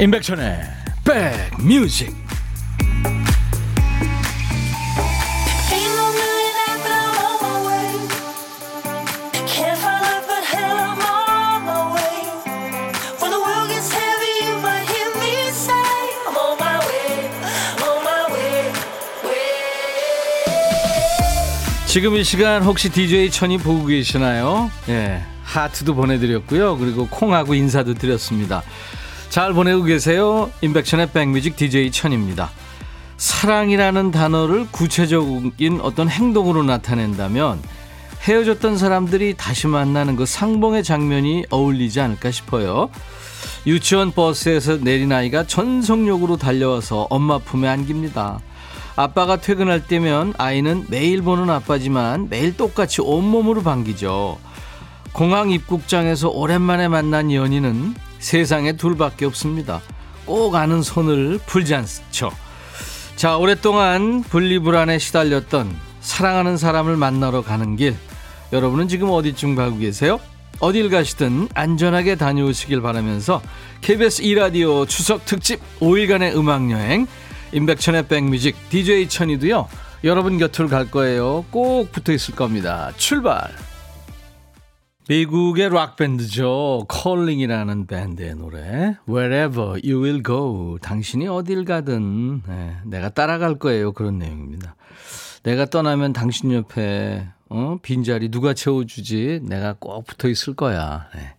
임백천의 백뮤직 지금 이 시간 혹시 DJ 천이 보고 계시나요? 예. 하트도 보내드렸고요. 그리고 콩하고 인사도 드렸습니다. 잘 보내고 계세요. 인백션의 백뮤직 DJ 천입니다. 사랑이라는 단어를 구체적인 어떤 행동으로 나타낸다면 헤어졌던 사람들이 다시 만나는 그 상봉의 장면이 어울리지 않을까 싶어요. 유치원 버스에서 내린 아이가 전속력으로 달려와서 엄마 품에 안깁니다. 아빠가 퇴근할 때면 아이는 매일 보는 아빠지만 매일 똑같이 온몸으로 반기죠. 공항 입국장에서 오랜만에 만난 연인은 세상에 둘밖에 없습니다. 꼭 아는 손을 풀지 않죠. 자, 오랫동안 분리불안에 시달렸던 사랑하는 사람을 만나러 가는 길. 여러분은 지금 어디쯤 가고 계세요? 어딜 가시든 안전하게 다녀오시길 바라면서 KBS 2라디오 추석 특집 5일간의 음악여행 임백천의 백뮤직 DJ 천이도요. 여러분 곁으로 갈 거예요. 꼭 붙어 있을 겁니다. 출발! 미국의 락밴드죠. 컬링이라는 밴드의 노래. Wherever you will go. 당신이 어딜 가든 네, 내가 따라갈 거예요. 그런 내용입니다. 내가 떠나면 당신 옆에 어? 빈자리 누가 채워주지? 내가 꼭 붙어 있을 거야. 네.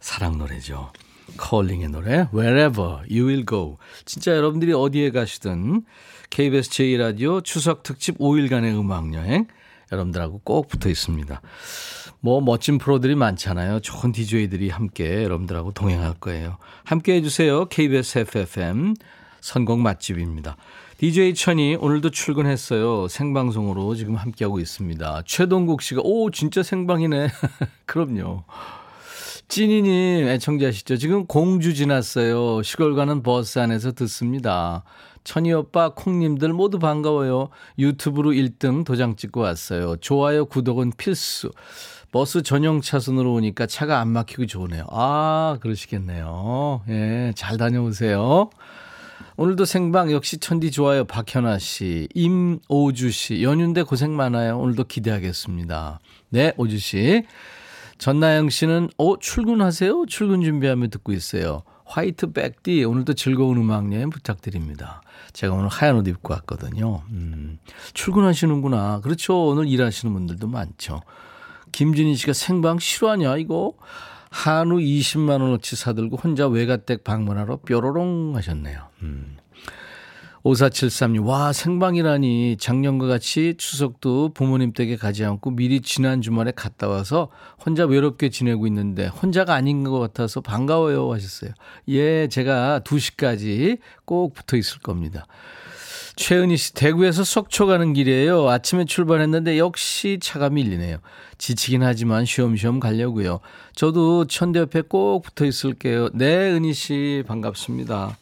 사랑 노래죠. 컬링의 노래 Wherever You Will Go 진짜 여러분들이 어디에 가시든 KBS 제2라디오 추석 특집 5일간의 음악여행 여러분들하고 꼭 붙어 있습니다. 뭐 멋진 프로들이 많잖아요. 좋은 DJ들이 함께 여러분들하고 동행할 거예요. 함께 해주세요. KBS FFM 선곡 맛집입니다. DJ 천이 오늘도 출근했어요. 생방송으로 지금 함께하고 있습니다. 최동국 씨가 오 진짜 생방이네. 그럼요. 찐이님 애청자시죠? 지금 공주 지났어요. 시골 가는 버스 안에서 듣습니다. 천희 오빠, 콩님들 모두 반가워요. 유튜브로 1등 도장 찍고 왔어요. 좋아요, 구독은 필수. 버스 전용 차선으로 오니까 차가 안 막히고 좋으네요. 아, 그러시겠네요. 예, 잘 다녀오세요. 오늘도 생방 역시 천디 좋아요. 박현아 씨, 임오주 씨, 연휴인데 고생 많아요. 오늘도 기대하겠습니다. 네, 오주 씨. 전나영 씨는, 어, 출근하세요? 출근 준비하며 듣고 있어요. 화이트 백디, 오늘도 즐거운 음악 여행 부탁드립니다. 제가 오늘 하얀 옷 입고 왔거든요. 음, 출근하시는구나. 그렇죠. 오늘 일하시는 분들도 많죠. 김진희 씨가 생방 실화냐, 이거? 한우 20만 원어치 사들고 혼자 외가댁 방문하러 뾰로롱 하셨네요. 음. 5473님, 와, 생방이라니. 작년과 같이 추석도 부모님 댁에 가지 않고 미리 지난 주말에 갔다 와서 혼자 외롭게 지내고 있는데 혼자가 아닌 것 같아서 반가워요 하셨어요. 예, 제가 2시까지 꼭 붙어 있을 겁니다. 최은희 씨, 대구에서 속초 가는 길이에요. 아침에 출발했는데 역시 차가 밀리네요. 지치긴 하지만 쉬엄쉬엄 가려고요. 저도 천대 옆에 꼭 붙어 있을게요. 네, 은희 씨, 반갑습니다.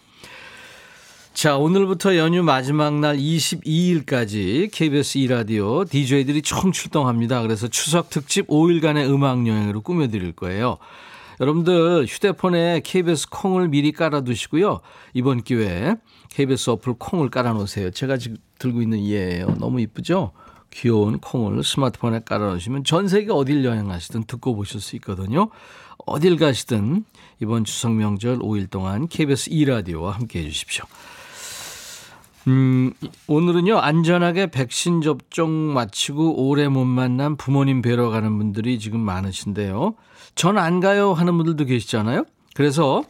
자, 오늘부터 연휴 마지막 날 22일까지 KBS 2라디오 DJ들이 총 출동합니다. 그래서 추석 특집 5일간의 음악 여행으로 꾸며 드릴 거예요. 여러분들 휴대폰에 KBS 콩을 미리 깔아 두시고요. 이번 기회에 KBS 어플 콩을 깔아 놓으세요. 제가 지금 들고 있는 이에요. 너무 이쁘죠? 귀여운 콩을 스마트폰에 깔아놓으시면 전 세계 어딜 여행하시든 듣고 보실 수 있거든요. 어딜 가시든 이번 추석 명절 5일 동안 KBS 2라디오와 함께 해주십시오. 음, 오늘은요, 안전하게 백신 접종 마치고 오래 못 만난 부모님 뵈러 가는 분들이 지금 많으신데요. 전 안 가요 하는 분들도 계시잖아요. 그래서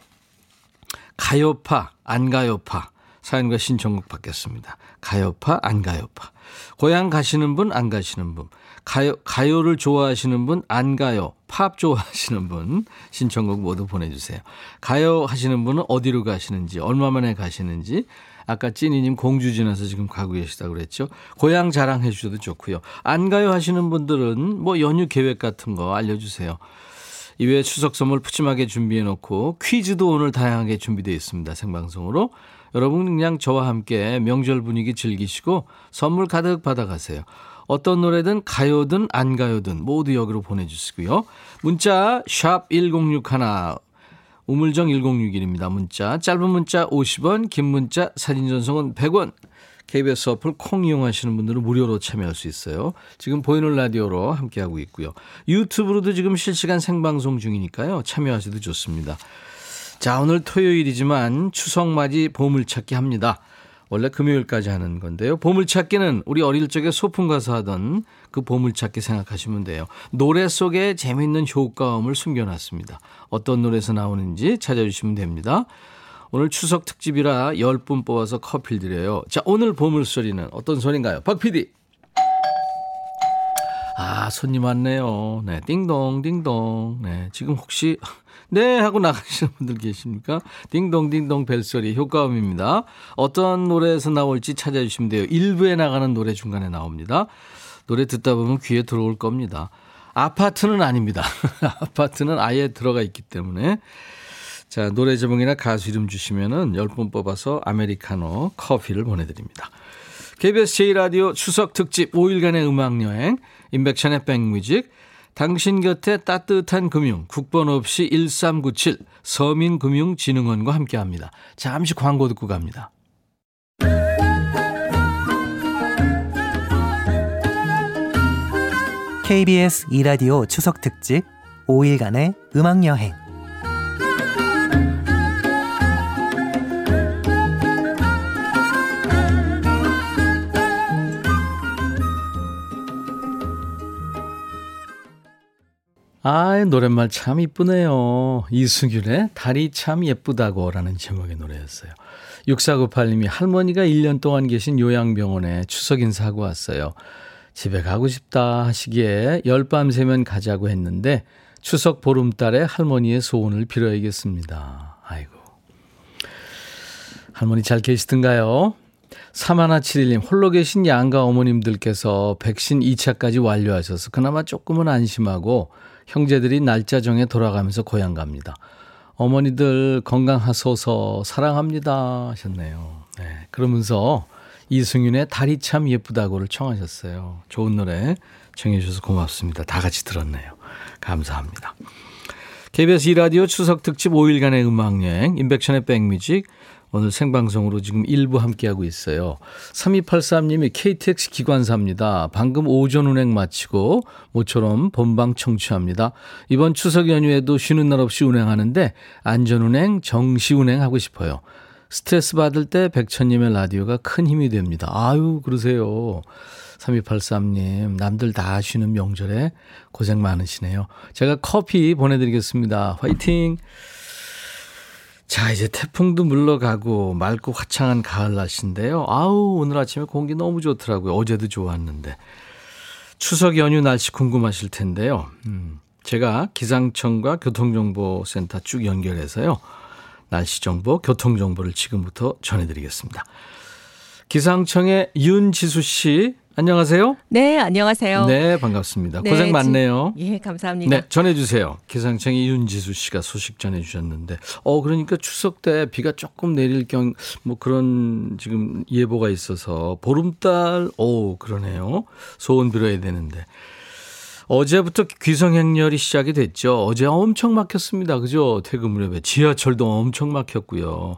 가요파, 안 가요파 사연과 신청곡 받겠습니다. 가요파, 안 가요파. 고향 가시는 분, 안 가시는 분. 가요, 가요를 좋아하시는 분, 안 가요. 팝 좋아하시는 분, 신청곡 모두 보내주세요. 가요 하시는 분은 어디로 가시는지, 얼마 만에 가시는지, 아까 찐이님 공주 지나서 지금 가고 계시다고 그랬죠. 고향 자랑해 주셔도 좋고요. 안 가요 하시는 분들은 뭐 연휴 계획 같은 거 알려주세요. 이외에 추석 선물 푸짐하게 준비해 놓고 퀴즈도 오늘 다양하게 준비되어 있습니다. 생방송으로. 여러분 그냥 저와 함께 명절 분위기 즐기시고 선물 가득 받아가세요. 어떤 노래든 가요든 안 가요든 모두 여기로 보내주시고요. 문자 샵 1061, 우물정 1061입니다. 문자 짧은 문자 50원 긴 문자 사진 전송은 100원 KBS 어플 콩 이용하시는 분들은 무료로 참여할 수 있어요. 지금 보이는 라디오로 함께하고 있고요. 유튜브로도 지금 실시간 생방송 중이니까요. 참여하셔도 좋습니다. 자, 오늘 토요일이지만 추석맞이 보물찾기 합니다. 원래 금요일까지 하는 건데요. 보물찾기는 우리 어릴 적에 소풍 가서 하던 그 보물찾기 생각하시면 돼요. 노래 속에 재밌는 효과음을 숨겨놨습니다. 어떤 노래에서 나오는지 찾아주시면 됩니다. 오늘 추석 특집이라 10분 뽑아서 커피를 드려요. 자, 오늘 보물소리는 어떤 소리인가요? 박 PD. 아, 손님 왔네요. 네, 띵동, 띵동. 네, 지금 혹시, 네, 하고 나가시는 분들 계십니까? 띵동 벨소리 효과음입니다. 어떤 노래에서 나올지 찾아주시면 돼요. 일부에 나가는 노래 중간에 나옵니다. 노래 듣다 보면 귀에 들어올 겁니다. 아파트는 아닙니다. 아파트는 아예 들어가 있기 때문에. 자, 노래 제목이나 가수 이름 주시면은 10분 뽑아서 아메리카노 커피를 보내드립니다. KBS 제1라디오 추석 특집 5일간의 음악여행, 인백션의 백뮤직, 당신 곁에 따뜻한 금융, 국번 없이 1397, 서민금융진흥원과 함께 합니다. 잠시 광고 듣고 갑니다. KBS 2라디오 추석 특집 5일간의 음악여행 아, 노랫말 참 이쁘네요. 이승균의 달이 참 예쁘다고 라는 제목의 노래였어요. 6498님이 할머니가 1년 동안 계신 요양병원에 추석 인사하고 왔어요. 집에 가고 싶다 하시기에 열밤 새면 가자고 했는데 추석 보름달에 할머니의 소원을 빌어야겠습니다. 아이고. 할머니 잘 계시던가요? 3171님, 홀로 계신 양가 어머님들께서 백신 2차까지 완료하셔서 그나마 조금은 안심하고 형제들이 날짜 정해 돌아가면서 고향 갑니다. 어머니들 건강하소서 사랑합니다 하셨네요. 네, 그러면서 이승윤의 달이 참 예쁘다고를 청하셨어요. 좋은 노래 청해 주셔서 고맙습니다. 다 같이 들었네요. 감사합니다. KBS 2라디오 추석 특집 5일간의 음악여행 인백션의 백뮤직 오늘 생방송으로 지금 일부 함께하고 있어요. 3283님이 KTX 기관사입니다. 방금 오전 운행 마치고 모처럼 본방 청취합니다. 이번 추석 연휴에도 쉬는 날 없이 운행하는데 안전운행, 정시운행 하고 싶어요. 스트레스 받을 때 백천님의 라디오가 큰 힘이 됩니다. 아유, 그러세요. 3283님, 남들 다 쉬는 명절에 고생 많으시네요. 제가 커피 보내드리겠습니다. 화이팅! 자, 이제 태풍도 물러가고 맑고 화창한 가을 날씨인데요. 아우, 오늘 아침에 공기 너무 좋더라고요. 어제도 좋았는데. 추석 연휴 날씨 궁금하실 텐데요. 음, 제가 기상청과 교통정보센터 쭉 연결해서요. 날씨 정보, 교통 정보를 지금부터 전해드리겠습니다. 기상청의 윤지수 씨, 안녕하세요. 네, 안녕하세요. 네, 반갑습니다. 네, 고생 많네요. 예, 감사합니다. 네, 전해주세요. 기상청의 윤지수 씨가 소식 전해주셨는데, 어, 그러니까 추석 때 비가 조금 내릴 경, 뭐 그런 지금 예보가 있어서 보름달, 오, 그러네요. 소원 빌어야 되는데. 어제부터 귀성행렬이 시작이 됐죠. 어제 엄청 막혔습니다. 그죠? 퇴근 무렵에. 지하철도 엄청 막혔고요.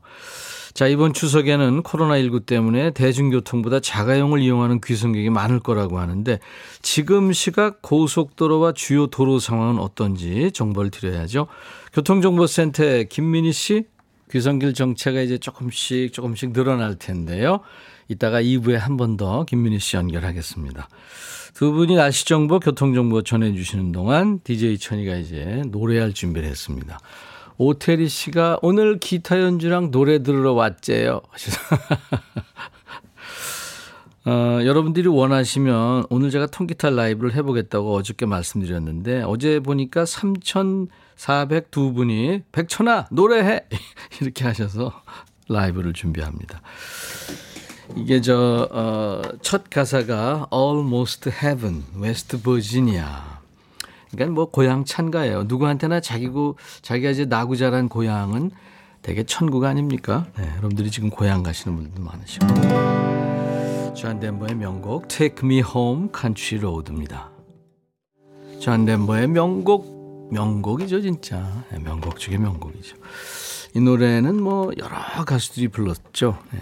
자, 이번 추석에는 코로나19 때문에 대중교통보다 자가용을 이용하는 귀성객이 많을 거라고 하는데 지금 시각 고속도로와 주요 도로 상황은 어떤지 정보를 드려야죠. 교통정보센터의 김민희 씨, 귀성길 정체가 이제 조금씩 조금씩 늘어날 텐데요. 이따가 2부에 한 번 더 김민희 씨 연결하겠습니다. 두 분이 날씨 정보, 교통 정보 전해 주시는 동안 DJ 천이가 이제 노래할 준비를 했습니다. 오태리 씨가 오늘 기타 연주랑 노래 들으러 왔제요. 어, 여러분들이 원하시면 오늘 제가 통기타 라이브를 해보겠다고 어저께 말씀드렸는데 어제 보니까 3,402분이 백천아 노래해 이렇게 하셔서 라이브를 준비합니다. 이게 저, 어, 첫 가사가 Almost Heaven, West Virginia. 그러니까 뭐 고향 찬가예요. 누구한테나 자기고, 자기가 이제 나고 자란 고향은 되게 천국 아닙니까? 네, 여러분들이 지금 고향 가시는 분들 많으시고. 존 덴버의 명곡 Take Me Home Country Road입니다. 존 덴버의 명곡 명곡이죠, 진짜. 네, 명곡 중에 명곡이죠. 이 노래는 뭐 여러 가수들이 불렀죠. 네.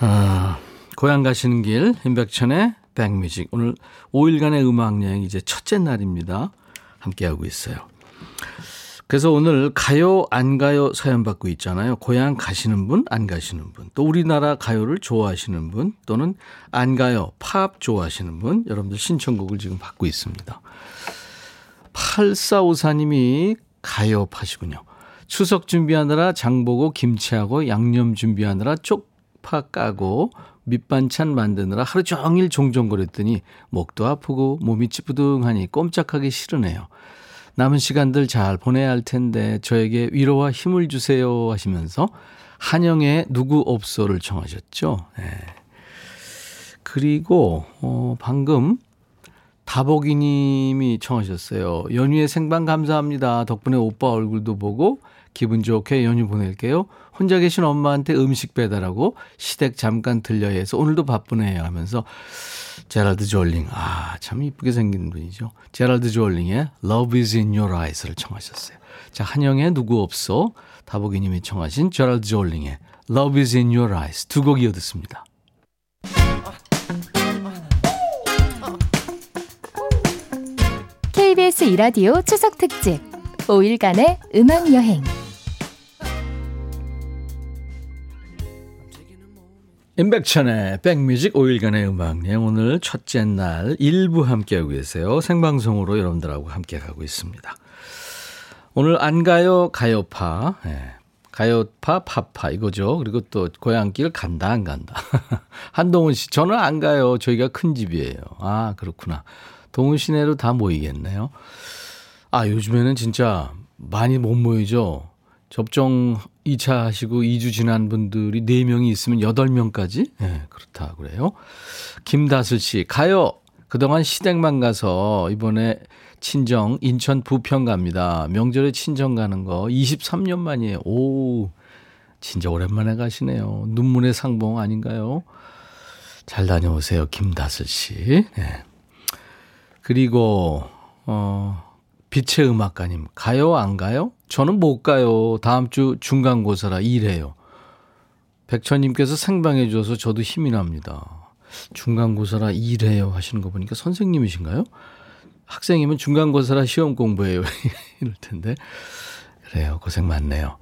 아, 고향 가시는 길, 임백천의 백뮤직. 오늘 5일간의 음악 여행 이제 첫째 날입니다. 함께하고 있어요. 그래서 오늘 가요, 안 가요 사연 받고 있잖아요. 고향 가시는 분, 안 가시는 분. 또 우리나라 가요를 좋아하시는 분, 또는 안 가요, 팝 좋아하시는 분. 여러분들 신청곡을 지금 받고 있습니다. 8454님이 가요 파시군요. 추석 준비하느라 장보고 김치하고 양념 준비하느라 쪽파 까고 밑반찬 만드느라 하루 종일 종종거렸더니 목도 아프고 몸이 찌뿌둥하니 꼼짝하기 싫으네요. 남은 시간들 잘 보내야 할 텐데 저에게 위로와 힘을 주세요 하시면서 한영의 누구 없소를 청하셨죠. 네. 그리고 어 방금 다보기 님이 청하셨어요. 연휴에 생방 감사합니다. 덕분에 오빠 얼굴도 보고 기분 좋게 연휴 보낼게요. 혼자 계신 엄마한테 음식 배달하고 시댁 잠깐 들려야 해서 오늘도 바쁘네요 하면서 제랄드 졸링. 아, 참 이쁘게 생긴 분이죠. 제랄드 졸링의 Love is in your eyes를 청하셨어요. 자, 한영의 누구 없어. 다보기 님이 청하신 제랄드 졸링의 Love is in your eyes 두 곡 이어 듣습니다. KBS 이라디오 추석 특집 5일간의 음악 여행. 임백천의 백뮤직 5일간의 음악 여행 오늘 첫째 날 일부 함께하고 계세요. 생방송으로 여러분들하고 함께하고 있습니다. 오늘 안 가요 가요파 네. 가요파 파파 이거죠. 그리고 또 고향길 간다 안 간다. 한동훈 씨 저는 안 가요. 저희가 큰 집이에요. 아 그렇구나. 동훈 시내로 다 모이겠네요. 아 요즘에는 진짜 많이 못 모이죠. 접종 2차 하시고 2주 지난 분들이 4명이 있으면 8명까지? 예, 네, 그렇다 그래요. 김다슬 씨, 가요! 그동안 시댁만 가서 이번에 친정 인천 부평 갑니다. 명절에 친정 가는 거 23년 만이에요. 오, 진짜 오랜만에 가시네요. 눈물의 상봉 아닌가요? 잘 다녀오세요, 김다슬 씨. 네. 그리고, 어, 빛의 음악가님, 가요, 안 가요? 저는 못 가요. 다음 주 중간고사라 일해요. 백천님께서 생방해 줘서 저도 힘이 납니다. 중간고사라 일해요 하시는 거 보니까 선생님이신가요? 학생이면 중간고사라 시험 공부해요. 이럴 텐데. 그래요. 고생 많네요.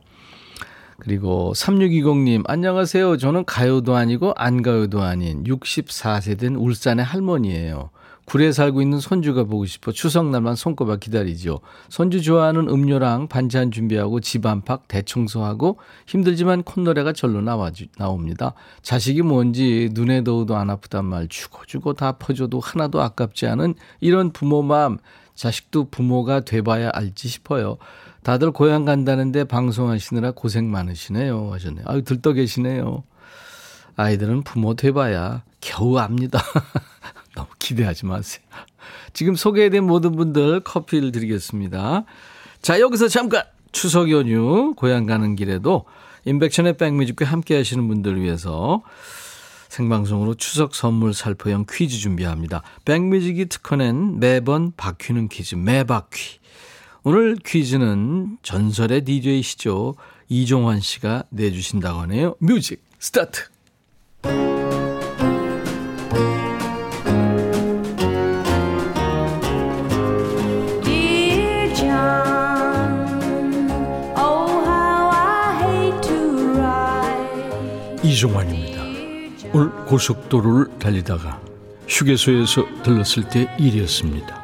그리고 3620님, 안녕하세요. 저는 가요도 아니고 안 가요도 아닌 64세 된 울산의 할머니예요. 굴에 살고 있는 손주가 보고 싶어 추석날만 손꼽아 기다리죠. 손주 좋아하는 음료랑 반찬 준비하고 집 안팎 대청소하고 힘들지만 콧노래가 절로 나와 나옵니다. 자식이 뭔지 눈에 더워도 안 아프단 말 주고 주고 다 퍼줘도 하나도 아깝지 않은 이런 부모 마음 자식도 부모가 돼봐야 알지 싶어요. 다들 고향 간다는데 방송하시느라 고생 많으시네요 하셨네요. 아유 들떠 계시네요. 아이들은 부모 돼봐야 겨우 압니다. 기대하지 마세요. 지금 소개된 모든 분들 커피를 드리겠습니다. 자, 여기서 잠깐 추석 연휴 고향 가는 길에도 인백션의 백뮤직과 함께 하시는 분들 위해서 생방송으로 추석 선물 살포형 퀴즈 준비합니다. 백뮤직이 특허낸 매번 바퀴는 퀴즈, 매바퀴. 오늘 퀴즈는 전설의 DJ시죠. 이종환 씨가 내주신다고 하네요. Music start! 이종환입니다. 오늘 고속도로를 달리다가 휴게소에서 들렀을 때 일이었습니다.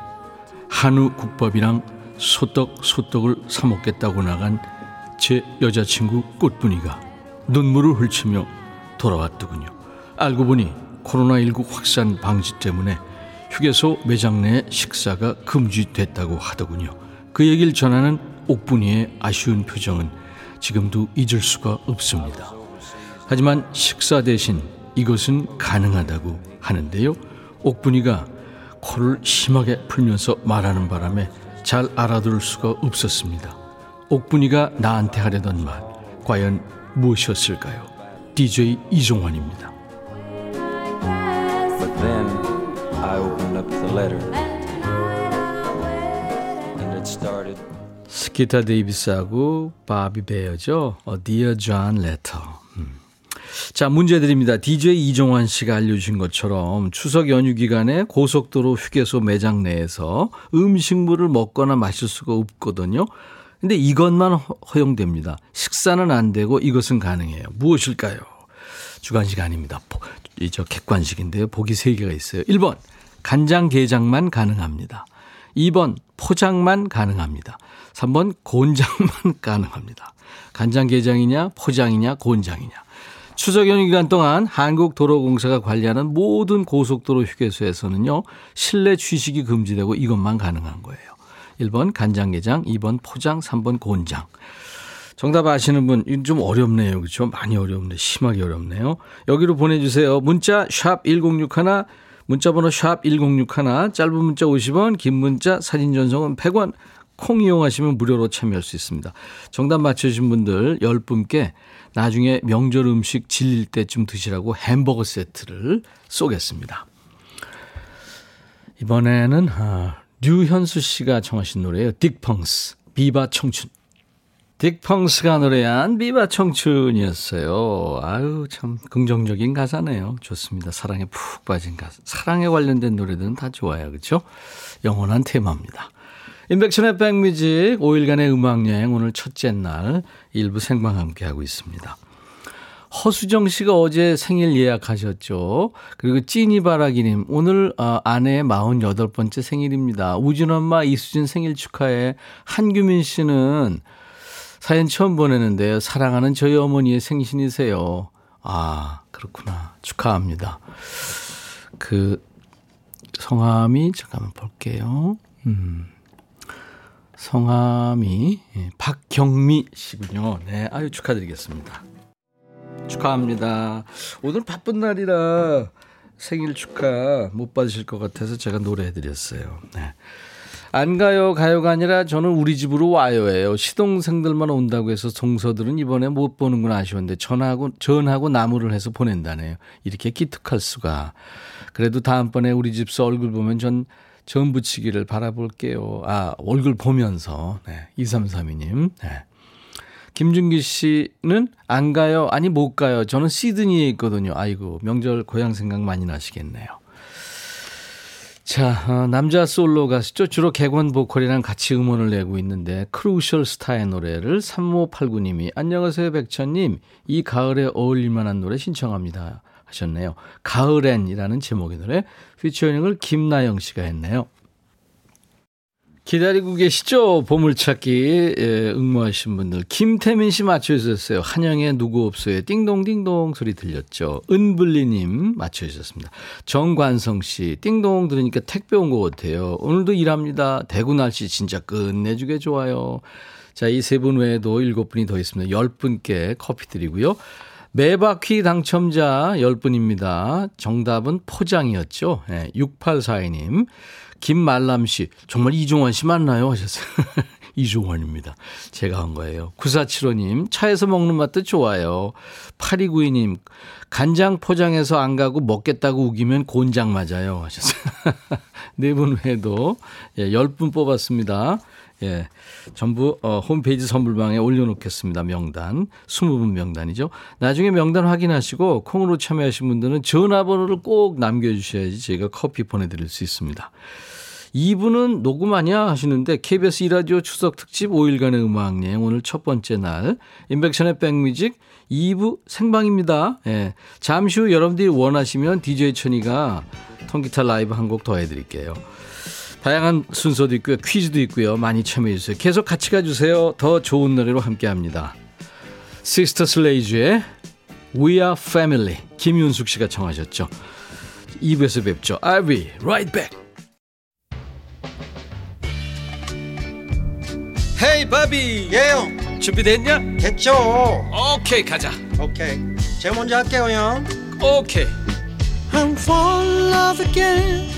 한우 국밥이랑 소떡 소떡을 사 먹겠다고 나간 제 여자친구 꽃분이가 눈물을 흘치며 돌아왔더군요. 알고 보니 코로나19 확산 방지 때문에 휴게소 매장 내 식사가 금지됐다고 하더군요. 그 얘기를 전하는 옥분이의 아쉬운 표정은 지금도 잊을 수가 없습니다. 하지만 식사 대신 이것은 가능하다고 하는데요. 옥분이가 코를 심하게 풀면서 말하는 바람에 잘 알아들을 수가 없었습니다. 옥분이가 나한테 하려던 말, 과연 무엇이었을까요? DJ 이종환입니다. But then I opened up the letter. 스키타 데이비스하고 바비 베어죠. 어, Dear John Letter. 음. 자, 문제 드립니다. DJ 이종환 씨가 알려주신 것처럼 추석 연휴 기간에 고속도로 휴게소 매장 내에서 음식물을 먹거나 마실 수가 없거든요. 근데 이것만 허용됩니다. 식사는 안 되고 이것은 가능해요. 무엇일까요? 주관식 아닙니다. 이저 객관식인데요. 보기 세 개가 있어요. 1번 간장게장만 가능합니다. 2번 포장만 가능합니다. 3번 곤장만 가능합니다. 간장게장이냐 포장이냐 곤장이냐. 추석 연휴 기간 동안 한국도로공사가 관리하는 모든 고속도로 휴게소에서는요. 실내 취식이 금지되고 이것만 가능한 거예요. 1번 간장게장, 2번 포장, 3번 곤장. 정답 아시는 분, 좀 어렵네요. 그렇죠? 많이 어렵네. 심하게 어렵네요. 여기로 보내주세요. 문자 샵 1061, 문자번호 샵 1061, 짧은 문자 50원, 긴 문자 사진 전송은 100원, 콩 이용하시면 무료로 참여할 수 있습니다. 정답 맞춰주신 분들 10분께 나중에 명절 음식 질릴 때쯤 드시라고 햄버거 세트를 쏘겠습니다. 이번에는 아, 류현수 씨가 청하신 노래예요. 딕펑스 비바 청춘. 딕펑스가 노래한 비바 청춘이었어요. 아유 참 긍정적인 가사네요. 좋습니다. 사랑에 푹 빠진 가사. 사랑에 관련된 노래들은 다 좋아요. 그렇죠? 영원한 테마입니다. 인백션의 백뮤직 5일간의 음악여행 오늘 첫째 날 일부 생방 함께하고 있습니다. 허수정 씨가 어제 생일 예약하셨죠. 그리고 찐이바라기님, 오늘 아, 아내의 48번째 생일입니다. 우진 엄마 이수진 생일 축하해. 한규민 씨는 사연 처음 보내는데요. 사랑하는 저희 어머니의 생신이세요. 아, 그렇구나. 축하합니다. 그, 성함이, 잠깐만 볼게요. 음. 성함이 예, 박경미 씨군요. 네, 아유 축하드리겠습니다. 축하합니다. 오늘 바쁜 날이라 생일 축하 못 받으실 것 같아서 제가 노래해드렸어요. 네. 안 가요 가요가 아니라 저는 우리 집으로 와요예요. 시동생들만 온다고 해서 동서들은 이번에 못 보는구나 아쉬운데 전하고 전하고 나무를 해서 보낸다네요. 이렇게 기특할 수가. 그래도 다음번에 우리 집서 얼굴 보면 전 전 부치기를 바라볼게요. 아, 얼굴 보면서. 네. 2332님. 네. 김준기 씨는 안 가요? 아니, 못 가요. 저는 시드니에 있거든요. 아이고, 명절 고향 생각 많이 나시겠네요. 자, 어, 남자 솔로 가수죠. 주로 객원 보컬이랑 같이 음원을 내고 있는데, 크루셜 스타의 노래를 3589님이, 안녕하세요, 백천님. 이 가을에 어울릴만한 노래 신청합니다. 하셨네요. 가을엔이라는 제목의 노래 피처링을 김나영 씨가 했네요. 기다리고 계시죠? 보물찾기 예, 응모하신 분들 김태민 씨 맞춰주셨어요. 한영의 누구 없어요. 띵동띵동 소리 들렸죠. 은블리님 맞춰주셨습니다. 정관성 씨 띵동 들으니까 택배 온 것 같아요. 오늘도 일합니다. 대구 날씨 진짜 끝내주게 좋아요. 자, 이 세 분 외에도 일곱 분이 더 있습니다. 열 분께 커피 드리고요. 매바퀴 당첨자 10분입니다. 정답은 포장이었죠. 네, 6842님. 김말람 씨. 정말 이종환 씨 맞나요? 하셨어요. 이종환입니다. 제가 한 거예요. 9475님. 차에서 먹는 맛도 좋아요. 8292님. 간장 포장해서 안 가고 먹겠다고 우기면 곤장 맞아요. 하셨어요. 네 분 외에도 예, 10분 뽑았습니다. 예. 전부 어, 홈페이지 선물방에 올려놓겠습니다. 명단. 20분 명단이죠. 나중에 명단 확인하시고 콩으로 참여하신 분들은 전화번호를 꼭 남겨주셔야지 저희가 커피 보내드릴 수 있습니다. 2부는 녹음 아니야 하시는데 KBS 이라디오 추석 특집 5일간의 음악 여행 오늘 첫 번째 날 인백션의 백뮤직 2부 생방입니다. 예. 잠시 후 여러분들이 원하시면 DJ 천이가 통기타 라이브 한 곡 더 해드릴게요. 다양한 순서도 있고요. 퀴즈도 있고요. 많이 참여해 주세요. 계속 같이 가주세요. 더 좋은 노래로 함께합니다. 시스터 슬레지의 We Are Family 김윤숙 씨가 청하셨죠. 2부에서 뵙죠. I'll be right back. Hey 바비 예영 준비됐냐? 됐죠 오케이 가자 오케이 제가 먼저 할게요 형 오케이 I'm fall in love again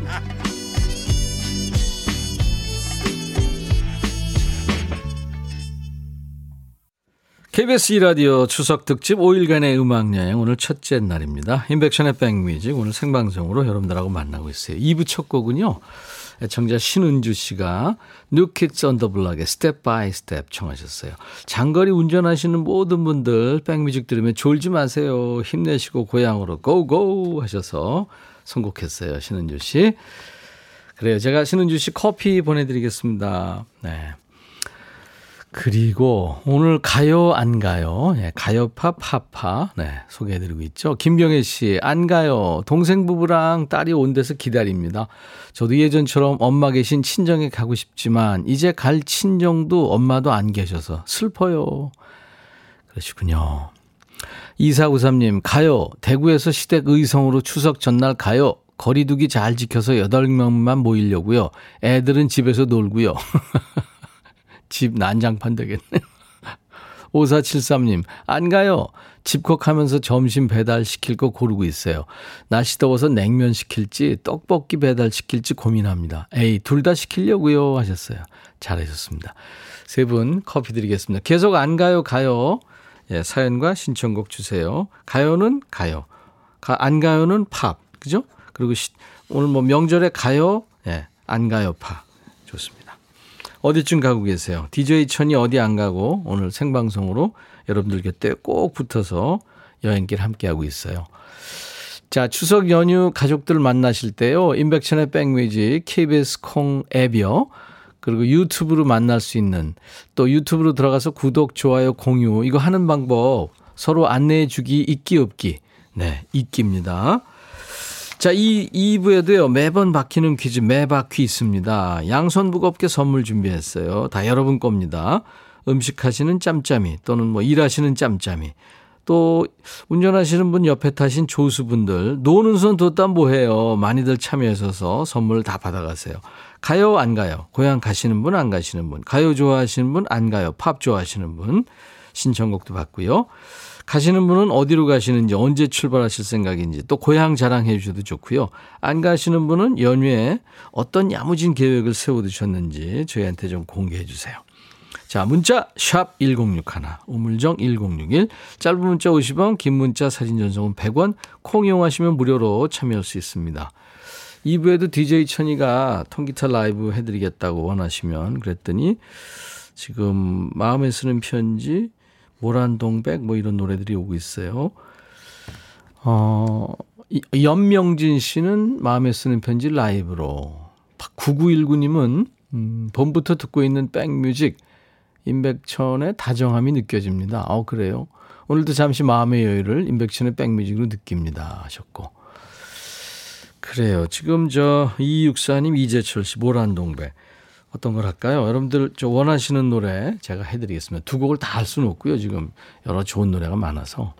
KBS 이라디오 추석 특집 5일간의 음악여행 오늘 첫째 날입니다. 임백천의 백뮤직 오늘 생방송으로 여러분들하고 만나고 있어요. 2부 첫 곡은요. 애청자 신은주 씨가 뉴키즈 온 더 블락의 Step by Step 청하셨어요. 장거리 운전하시는 모든 분들 백뮤직 들으면 졸지 마세요. 힘내시고 고향으로 go go 하셔서 선곡했어요. 신은주 씨. 그래요. 제가 신은주 씨 커피 보내드리겠습니다. 네. 그리고 오늘 가요 안 가요? 네, 가요파 파파 네, 소개해드리고 있죠. 김경혜 씨 안 가요. 동생 부부랑 딸이 온 데서 기다립니다. 저도 예전처럼 엄마 계신 친정에 가고 싶지만 이제 갈 친정도 엄마도 안 계셔서 슬퍼요. 그러시군요. 2493님 가요. 대구에서 시댁 의성으로 추석 전날 가요. 거리두기 잘 지켜서 8명만 모이려고요. 애들은 집에서 놀고요. 집 난장판 되겠네. 5473님, 안 가요. 집콕하면서 점심 배달 시킬 거 고르고 있어요. 날씨 더워서 냉면 시킬지 떡볶이 배달 시킬지 고민합니다. 에이, 둘 다 시키려고요. 하셨어요. 잘하셨습니다. 세 분 커피 드리겠습니다. 계속 안 가요, 가요. 예, 사연과 신청곡 주세요. 가요는 가요. 가, 안 가요는 팝. 그죠? 그리고 시, 오늘 뭐 명절에 가요, 예, 안 가요, 팝. 어디쯤 가고 계세요? DJ 천이 어디 안 가고 오늘 생방송으로 여러분들 곁에 꼭 붙어서 여행길 함께하고 있어요. 자, 추석 연휴 가족들 만나실 때요. 인백천의 백뮤직 KBS 콩 앱이요. 그리고 유튜브로 만날 수 있는 또 유튜브로 들어가서 구독, 좋아요, 공유 이거 하는 방법 서로 안내해 주기 있기 없기. 네, 있기입니다. 자, 이 2부에도요, 매번 바뀌는 퀴즈 매바퀴 있습니다. 양손 무겁게 선물 준비했어요. 다 여러분 겁니다. 음식 하시는 짬짬이 또는 뭐 일하시는 짬짬이 또 운전하시는 분 옆에 타신 조수분들 노는 손 뒀다 뭐해요. 많이들 참여하셔서 선물 다 받아가세요. 가요 안 가요? 고향 가시는 분 안 가시는 분 가요 좋아하시는 분 안 가요? 팝 좋아하시는 분 신청곡도 받고요. 가시는 분은 어디로 가시는지 언제 출발하실 생각인지 또 고향 자랑해 주셔도 좋고요. 안 가시는 분은 연휴에 어떤 야무진 계획을 세워두셨는지 저희한테 좀 공개해 주세요. 자, 문자 샵 1061, 우물정 1061, 짧은 문자 50원, 긴 문자 사진 전송은 100원, 콩 이용하시면 무료로 참여할 수 있습니다. 2부에도 DJ 천이가 통기타 라이브 해드리겠다고 원하시면 그랬더니 지금 마음에 쓰는 편지 모란동백 뭐 이런 노래들이 오고 있어요. 어, 연명진 씨는 마음에 쓰는 편지 라이브로. 9919님은 음, 봄부터 듣고 있는 백뮤직 임백천의 다정함이 느껴집니다. 아, 그래요? 오늘도 잠시 마음의 여유를 임백천의 백뮤직으로 느낍니다. 하셨고. 그래요. 지금 저 이육사님 이재철 씨 모란동백. 어떤 걸 할까요? 여러분들 저 원하시는 노래 제가 해드리겠습니다. 두 곡을 다 할 수는 없고요. 지금 여러 좋은 노래가 많아서.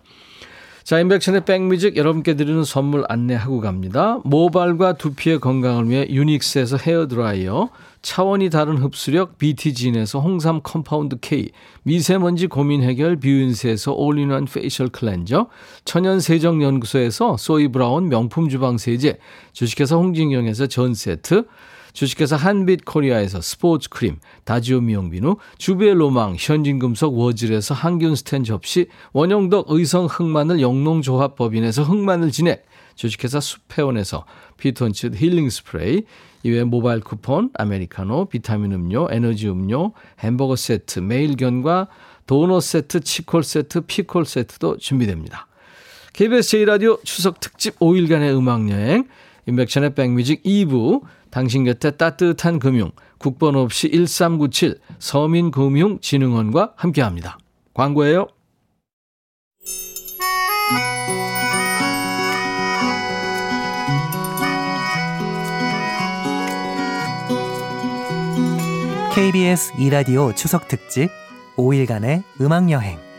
자, 임백천의 백뮤직 여러분께 드리는 선물 안내하고 갑니다. 모발과 두피의 건강을 위해 유닉스에서 헤어드라이어, 차원이 다른 흡수력 BT진에서 홍삼 compound K, 미세먼지 고민 해결 뷰인스에서 all-in-one facial cleanser, 천연 세정연구소에서 소이브라운 명품 주방 세제, 주식회사 홍진경에서 전 세트, 주식회사 한빛코리아에서 스포츠 크림, 다지오 미용비누, 주베 로망, 현진금속 워즐에서 항균 스텐 접시, 원형덕 의성 흑마늘 영농조합법인에서 흑마늘 진액, 주식회사 수페온에서 피톤치드 힐링 스프레이, 이외에 모바일 쿠폰, 아메리카노, 비타민 음료, 에너지 음료, 햄버거 세트, 매일견과 도넛 세트, 치콜 세트, 피콜 세트도 준비됩니다. KBS 제1라디오 추석 특집 5일간의 음악여행, 인백션의 백뮤직 2부, 당신 곁에 따뜻한 금융, 국번 없이 1397 서민금융진흥원과 함께합니다. 광고예요. KBS 이라디오 추석 특집 5일간의 음악 여행.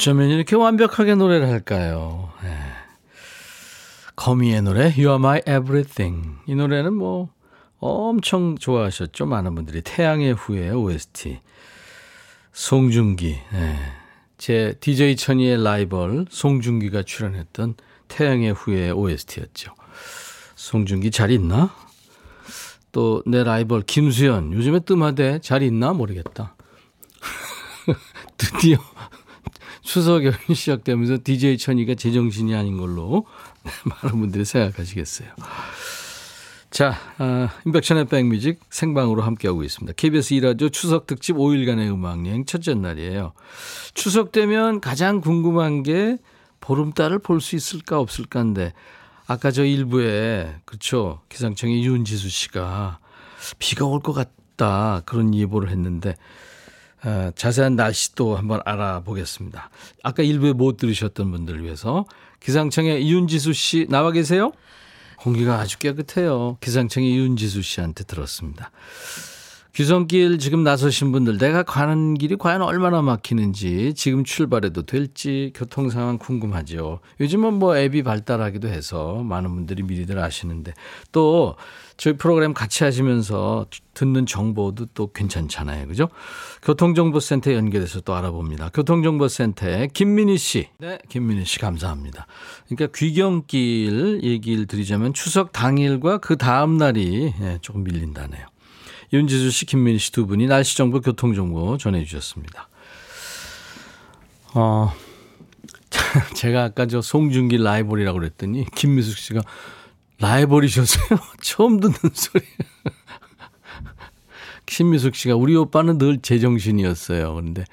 어쩌면 이렇게 완벽하게 노래를 할까요? 네. 거미의 노래 You Are My Everything. 이 노래는 뭐 엄청 좋아하셨죠? 많은 분들이. 태양의 후예 OST 송중기. 네. 제 DJ 천이의 라이벌 송중기가 출연했던 태양의 후예 OST였죠. 송중기 잘 있나? 또 내 라이벌 김수현. 요즘에 뜸하대. 잘 있나? 모르겠다. 드디어 추석 연휴 시작되면서 DJ 천이가 제정신이 아닌 걸로 많은 분들이 생각하시겠어요. 자, 아, 인백션의 백뮤직 생방으로 함께하고 있습니다. KBS 2라디오 추석 특집 5일간의 음악여행 첫째 날이에요. 추석 되면 가장 궁금한 게 보름달을 볼 수 있을까 없을까인데 아까 저 일부에 그렇죠 기상청의 윤지수 씨가 비가 올 것 같다 그런 예보를 했는데 어, 자세한 날씨도 한번 알아보겠습니다. 아까 일부에 못 들으셨던 분들을 위해서 기상청의 이윤지수 씨 나와 계세요? 공기가 아주 깨끗해요. 기상청의 이윤지수 씨한테 들었습니다. 귀성길 지금 나서신 분들 내가 가는 길이 과연 얼마나 막히는지 지금 출발해도 될지 교통 상황 궁금하죠. 요즘은 뭐 앱이 발달하기도 해서 많은 분들이 미리들 아시는데 또 저희 프로그램 같이 하시면서 듣는 정보도 또 괜찮잖아요. 그죠? 교통정보센터 연결해서 또 알아봅니다. 교통정보센터에 김민희 씨. 네, 김민희 씨 감사합니다. 그러니까 귀경길 얘기를 드리자면 추석 당일과 그 다음 날이 예, 조금 밀린다네요. 윤지수 씨, 김민희 씨 두 분이 날씨 정보, 교통 정보 전해 주셨습니다. 어, 제가 아까 저 송중기 라이벌이라고 그랬더니 김미숙 씨가 라이벌이셨어요? 처음 듣는 소리. 신미숙 씨가 우리 오빠는 늘 제정신이었어요. 그런데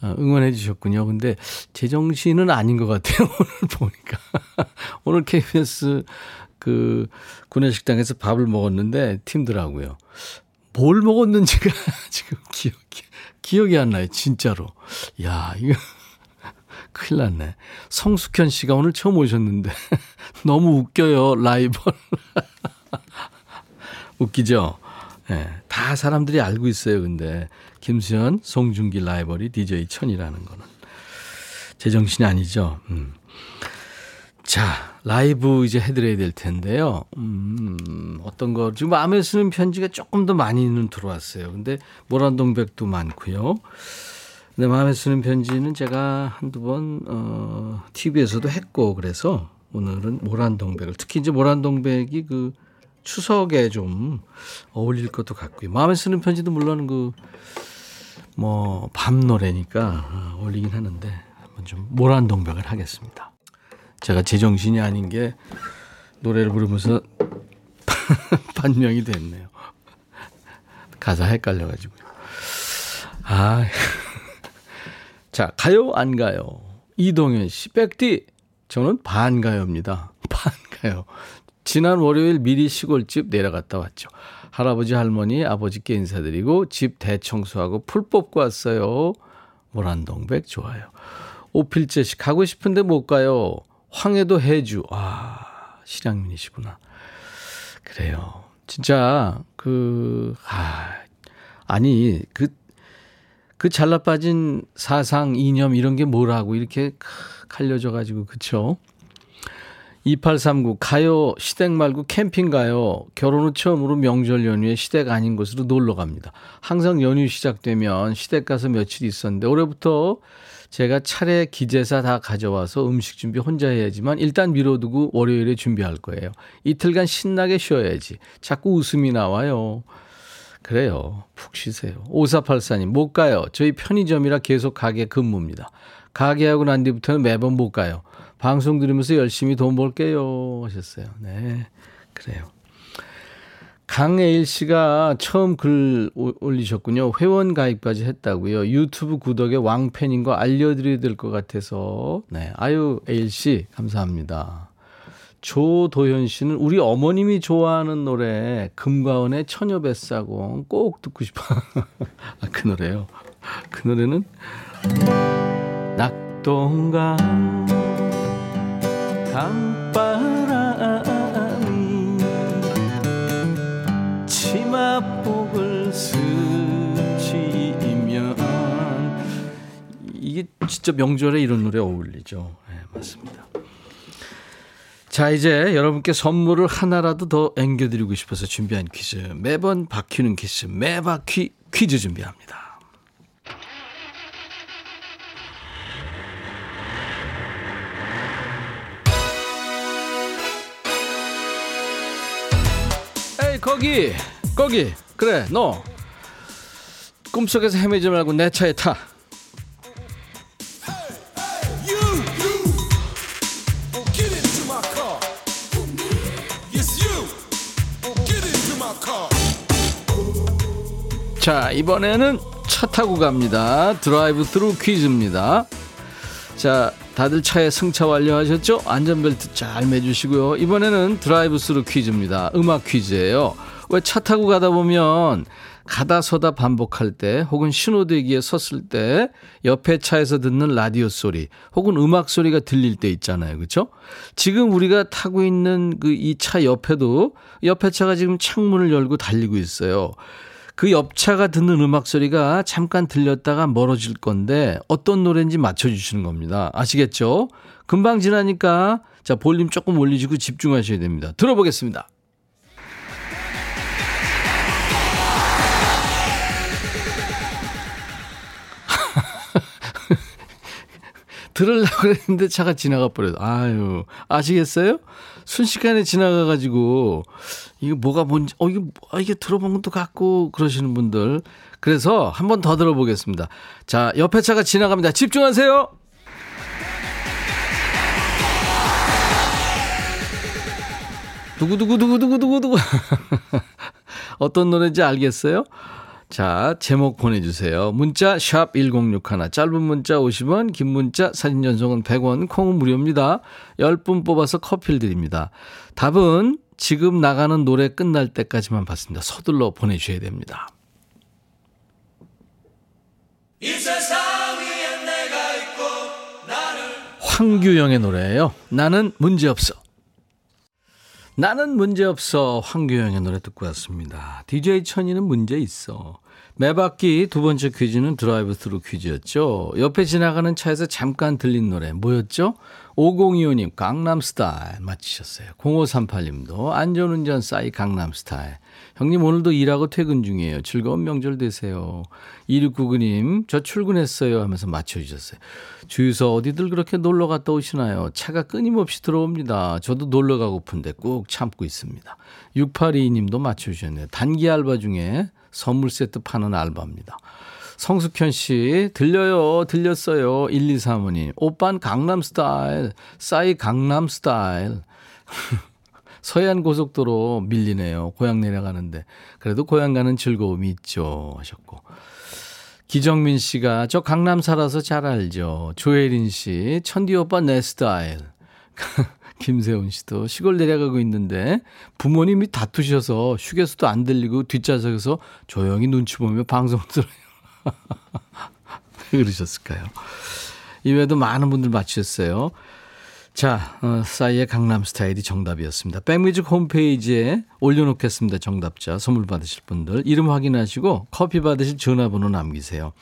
어, 응원해 주셨군요. 근데 제정신은 아닌 것 같아요. 오늘 보니까. 오늘 KBS 그 구내식당에서 밥을 먹었는데 팀들하고요. 뭘 먹었는지가 지금 기억이, 기억이 안 나요. 진짜로. 야, 이거 큰일 났네. 성숙현 씨가 오늘 처음 오셨는데 너무 웃겨요. 라이벌. 웃기죠? 예, 네, 다 사람들이 알고 있어요. 근데 김수현, 송중기 라이벌이 DJ 천이라는 거는 제정신이 아니죠. 음. 자, 라이브 이제 해드려야 될 텐데요. 음, 어떤 거, 지금 마음에 쓰는 편지가 조금 더 많이는 들어왔어요. 근데 모란동백도 많고요. 근데 마음에 쓰는 편지는 제가 한두 번, 어, TV에서도 했고, 그래서 오늘은 모란동백을, 특히 이제 모란동백이 그 추석에 좀 어울릴 것도 같고요. 마음에 쓰는 편지도 물론 그, 뭐, 밤 노래니까 어울리긴 하는데, 한번 좀 모란동백을 하겠습니다. 제가 제정신이 아닌 게 노래를 부르면서 반명이 됐네요. 가사 헷갈려가지고요. 아. 자, 가요, 안 가요? 이동현 씨, 백디. 저는 반가요입니다. 반가요. 지난 월요일 미리 시골집 내려갔다 왔죠. 할아버지, 할머니, 아버지께 인사드리고 집 대청소하고 풀 뽑고 왔어요. 모란동백 좋아요. 오필재 씨, 가고 싶은데 못 가요. 황해도 해주. 아, 실향민이시구나. 그래요. 진짜, 그, 아, 아니, 그, 그 잘라 빠진 사상, 이념, 이런 게 뭐라고 이렇게 갈려져 가지고, 그쵸? 2839, 가요, 시댁 말고 캠핑 가요. 결혼 후 처음으로 명절 연휴에 시댁 아닌 곳으로 놀러 갑니다. 항상 연휴 시작되면 시댁 가서 며칠 있었는데, 올해부터 제가 차례 기재사 다 가져와서 음식 준비 혼자 해야지만 일단 미뤄두고 월요일에 준비할 거예요. 이틀간 신나게 쉬어야지. 자꾸 웃음이 나와요. 그래요. 푹 쉬세요. 5484님, 못 가요. 저희 편의점이라 계속 가게 근무입니다. 가게하고 난 뒤부터는 매번 못 가요. 방송 들으면서 열심히 돈 벌게요. 하셨어요. 네. 그래요. 강애일 씨가 처음 글 올리셨군요. 회원 가입까지 했다고요. 유튜브 구독에 왕팬인 거 알려드려야 될 것 같아서. 네. 아유, 에일 씨, 감사합니다. 조도현 씨는 우리 어머님이 좋아하는 노래, 금과원의 처녀뱃사공 꼭 듣고 싶어. 아, 그 노래요. 그 노래는 낙동강 강바 이게 진짜 명절에 이런 노래 어울리죠. 네, 맞습니다. 자, 이제 여러분께 선물을 하나라도 더 앵겨드리고 싶어서 준비한 퀴즈. 매번 바뀌는 퀴즈, 매바퀴 퀴즈 준비합니다. 거기, 거기. 그래, 너. 꿈속에서 헤매지 말고 내 차에 타. 자, 이번에는 차 타고 갑니다. 드라이브 스루 퀴즈입니다. 자, 다들 차에 승차 완료하셨죠? 안전벨트 잘 매주시고요. 이번에는 드라이브 스루 퀴즈입니다. 음악 퀴즈예요. 왜 차 타고 가다 보면 가다 서다 반복할 때 혹은 신호대기에 섰을 때 옆에 차에서 듣는 라디오 소리 혹은 음악 소리가 들릴 때 있잖아요. 그렇죠? 지금 우리가 타고 있는 그 이 차 옆에도 옆에 차가 지금 창문을 열고 달리고 있어요. 그 옆차가 듣는 음악 소리가 잠깐 들렸다가 멀어질 건데 어떤 노래인지 맞춰주시는 겁니다. 아시겠죠? 금방 지나니까 자 볼륨 조금 올리시고 집중하셔야 됩니다. 들어보겠습니다. 들으려고 그랬는데 차가 지나가 버려요. 아유, 아시겠어요? 순식간에 지나가가지고, 이거 뭐가 뭔지, 어, 이게, 아, 이게 들어본 것도 같고, 그러시는 분들. 그래서 한 번 더 들어보겠습니다. 자, 옆에 차가 지나갑니다. 집중하세요! 두구두구두구두구두구두구. 어떤 노래인지 알겠어요? 자, 제목 보내주세요. 문자 샵 1061, 짧은 문자 50원, 긴 문자 사진 전송은 100원, 콩은 무료입니다. 10분 뽑아서 커피를 드립니다. 답은 지금 나가는 노래 끝날 때까지만 받습니다. 서둘러 보내주셔야 됩니다. 황규영의 노래예요. 나는 문제없어. 나는 문제없어 황규영의 노래 듣고 왔습니다. DJ 천이는 문제 있어. 매바퀴 두 번째 퀴즈는 드라이브 스루 퀴즈였죠. 옆에 지나가는 차에서 잠깐 들린 노래 뭐였죠? 5025님 강남스타일 맞히셨어요. 0538님도 안전운전 싸이 강남스타일. 형님 오늘도 일하고 퇴근 중이에요. 즐거운 명절 되세요. 2699님 저 출근했어요 하면서 맞춰주셨어요. 주유소 어디들 그렇게 놀러 갔다 오시나요? 차가 끊임없이 들어옵니다. 저도 놀러 가고픈데 꾹 참고 있습니다. 6822님도 맞춰주셨네요. 단기 알바 중에 선물 세트 파는 알바입니다. 성숙현 씨, 들려요, 들렸어요. 1235님. 오빤 강남 스타일, 싸이 강남 스타일. 서해안 고속도로 밀리네요. 고향 내려가는데. 그래도 고향 가는 즐거움이 있죠. 하셨고. 기정민 씨가 저 강남 살아서 잘 알죠. 조혜린 씨, 천디 오빠 내 스타일. 김세훈 씨도 시골 내려가고 있는데 부모님이 다투셔서 휴게소도 안 들리고 뒷좌석에서 조용히 눈치 보며 방송 들어요. 왜 그러셨을까요? 이외에도 많은 분들 맞추셨어요. 자, 어, 싸이의 강남 스타일이 정답이었습니다. 백뮤직 홈페이지에 올려놓겠습니다. 정답자 선물 받으실 분들 이름 확인하시고 커피 받으실 전화번호 남기세요.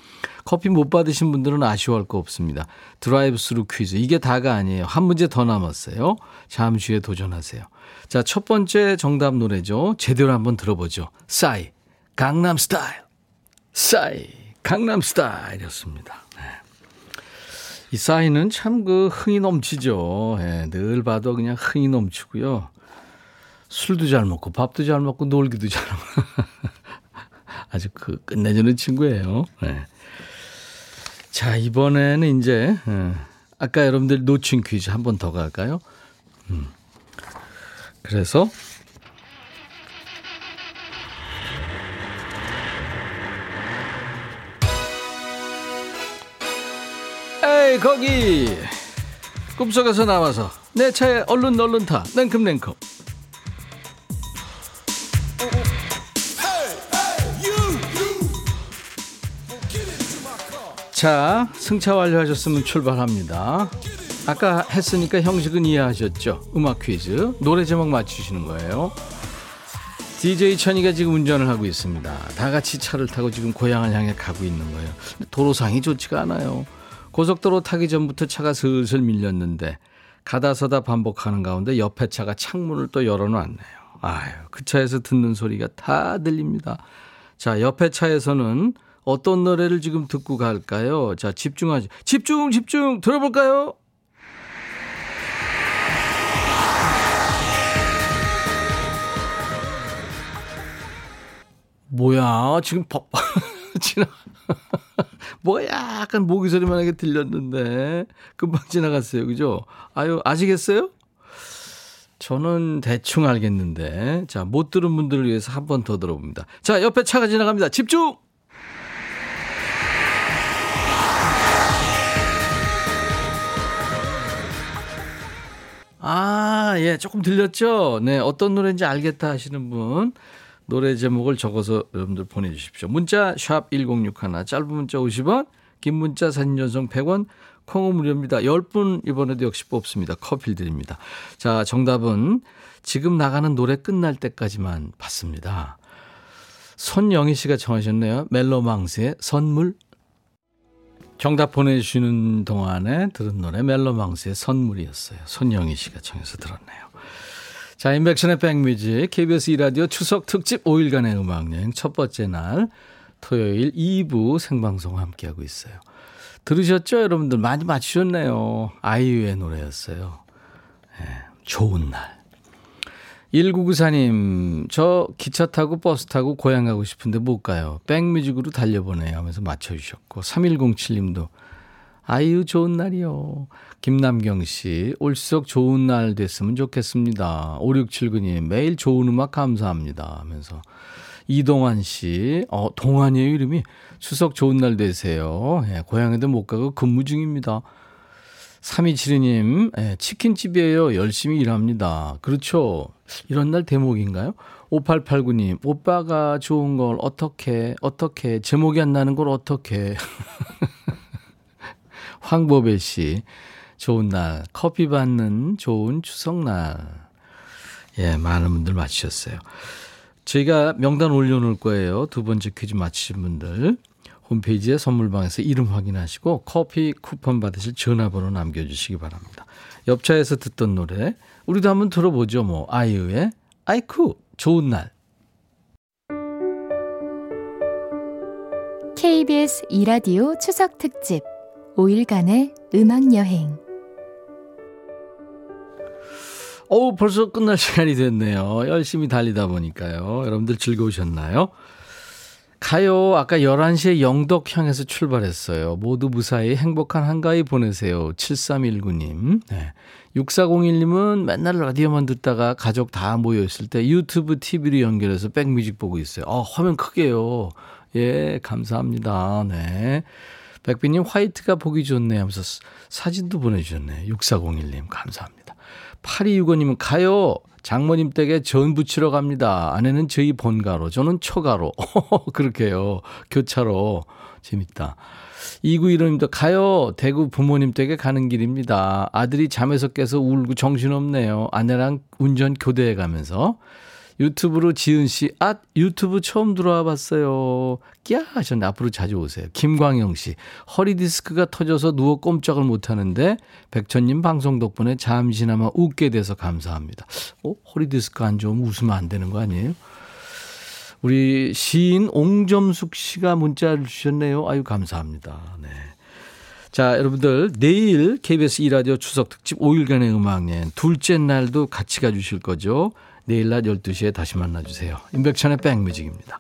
커피 못 받으신 분들은 아쉬워할 거 없습니다. 드라이브 스루 퀴즈 이게 다가 아니에요. 한 문제 더 남았어요. 잠시 후에 도전하세요. 자, 첫 번째 정답 노래죠. 제대로 한번 들어보죠. 싸이 강남 스타일. 싸이 강남 스타일이었습니다. 네. 이 싸이는 참그 흥이 넘치죠. 예, 늘 봐도 그냥 흥이 넘치고요. 술도 잘 먹고 밥도 잘 먹고 놀기도 잘 하고 아주 그 끝내주는 친구예요. 예. 자 이번에는 이제 예, 아까 여러분들 놓친 퀴즈 한 번 더 갈까요? 음. 그래서 거기. 꿈속에서 나와서 내 차에 얼른 얼른 타 냉큼 냉큼. 자 승차 완료하셨으면 출발합니다. 아까 했으니까 형식은 이해하셨죠? 음악 퀴즈. 노래 제목 맞추시는 거예요. DJ 천이가 지금 운전을 하고 있습니다. 다 같이 차를 타고 지금 고향을 향해 가고 있는 거예요. 도로상이 좋지가 않아요 고속도로 타기 전부터 차가 슬슬 밀렸는데 가다 서다 반복하는 가운데 옆에 차가 창문을 또 열어놨네요. 아유, 그 차에서 듣는 소리가 다 들립니다. 자, 옆에 차에서는 어떤 노래를 지금 듣고 갈까요? 자, 집중하지. 집중, 집중! 들어볼까요? 뭐야, 지금 법, 지나, 뭐 약간 모기 소리만 하게 들렸는데, 금방 지나갔어요. 그죠? 아유, 아시겠어요? 저는 대충 알겠는데. 자, 못 들은 분들을 위해서 한 번 더 들어봅니다. 자, 옆에 차가 지나갑니다. 집중! 아, 예, 조금 들렸죠? 네, 어떤 노래인지 알겠다 하시는 분. 노래 제목을 적어서 여러분들 보내주십시오. 문자 샵 1061, 짧은 문자 50원, 긴 문자 사진 전송 100원, 콩은 무료입니다. 10분 이번에도 역시 뽑습니다. 커피 드립니다. 자, 정답은 지금 나가는 노래 끝날 때까지만 받습니다. 손영희 씨가 청하셨네요. 멜로망스의 선물. 정답 보내주시는 동안에 들은 노래 멜로망스의 선물이었어요. 손영희 씨가 청해서 들었네요. 자, 인백션의 백뮤직 KBS 2라디오 추석 특집 5일간의 음악여행 첫 번째 날 토요일 2부 생방송 함께하고 있어요. 들으셨죠? 여러분들 많이 맞추셨네요. 아이유의 노래였어요. 네, 좋은 날. 1994님, 저 기차 타고 버스 타고 고향 가고 싶은데 못 가요. 백뮤직으로 달려보내요 하면서 맞춰주셨고, 3107님도 아이유 좋은 날이요. 김남경 씨, 올수록 좋은 날 됐으면 좋겠습니다. 5679님, 매일 좋은 음악 감사합니다. 하면서 이동환 씨, 어, 동환이에요, 이름이. 추석 좋은 날 되세요. 예, 고향에도 못 가고 근무 중입니다. 3272님, 예, 치킨집이에요. 열심히 일합니다. 그렇죠. 이런 날 대목인가요? 5889님, 오빠가 좋은 걸 어떻게, 어떻게, 제목이 안 나는 걸 어떻게. 황보배 씨, 좋은 날, 커피 받는 좋은 추석날. 예, 많은 분들 맞추셨어요. 저희가 명단 올려놓을 거예요. 두 번째 퀴즈 맞히신 분들. 홈페이지에 선물방에서 이름 확인하시고 커피 쿠폰 받으실 전화번호 남겨주시기 바랍니다. 옆차에서 듣던 노래 우리도 한번 들어보죠. 뭐 아이유의 아이쿠 좋은 날. KBS 이라디오 추석 특집 5일간의 음악 여행. 어우 벌써 끝날 시간이 됐네요. 열심히 달리다 보니까요. 여러분들 즐거우셨나요? 가요. 아까 11시에 영덕 향해서 출발했어요. 모두 무사히 행복한 한가위 보내세요. 7319님. 네. 6401님은 맨날 라디오만 듣다가 가족 다 모여있을 때 유튜브 TV로 연결해서 백뮤직 보고 있어요. 아, 화면 크게요. 예, 감사합니다. 네. 백비님 화이트가 보기 좋네 하면서 사진도 보내주셨네. 6401님, 감사합니다. 8265님은 가요. 장모님 댁에 전 부치러 갑니다. 아내는 저희 본가로, 저는 초가로. 그렇게요. 교차로. 재밌다. 2915님도 가요. 대구 부모님 댁에 가는 길입니다. 아들이 잠에서 깨서 울고 정신없네요. 아내랑 운전 교대해 가면서. 유튜브로 지은 씨, 아, 유튜브 처음 들어와 봤어요. 끼야 하셨네. 앞으로 자주 오세요. 김광영 씨, 허리 디스크가 터져서 누워 꼼짝을 못 하는데, 백천님 방송 덕분에 잠시나마 웃게 돼서 감사합니다. 어? 허리 디스크 안 좋으면 웃으면 안 되는 거 아니에요? 우리 시인 옹점숙 씨가 문자를 주셨네요. 아유, 감사합니다. 네. 자, 여러분들, 내일 KBS 2라디오 추석 특집 5일간의 음악여행 둘째 날도 같이 가주실 거죠? 내일 낮 12시에 다시 만나주세요. 임백천의 백뮤직입니다.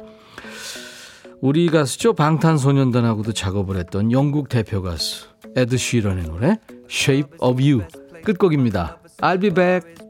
우리 가수죠. 방탄소년단하고도 작업을 했던 영국 대표 가수 에드 쉬런의 노래 Shape of You 끝곡입니다. I'll be back.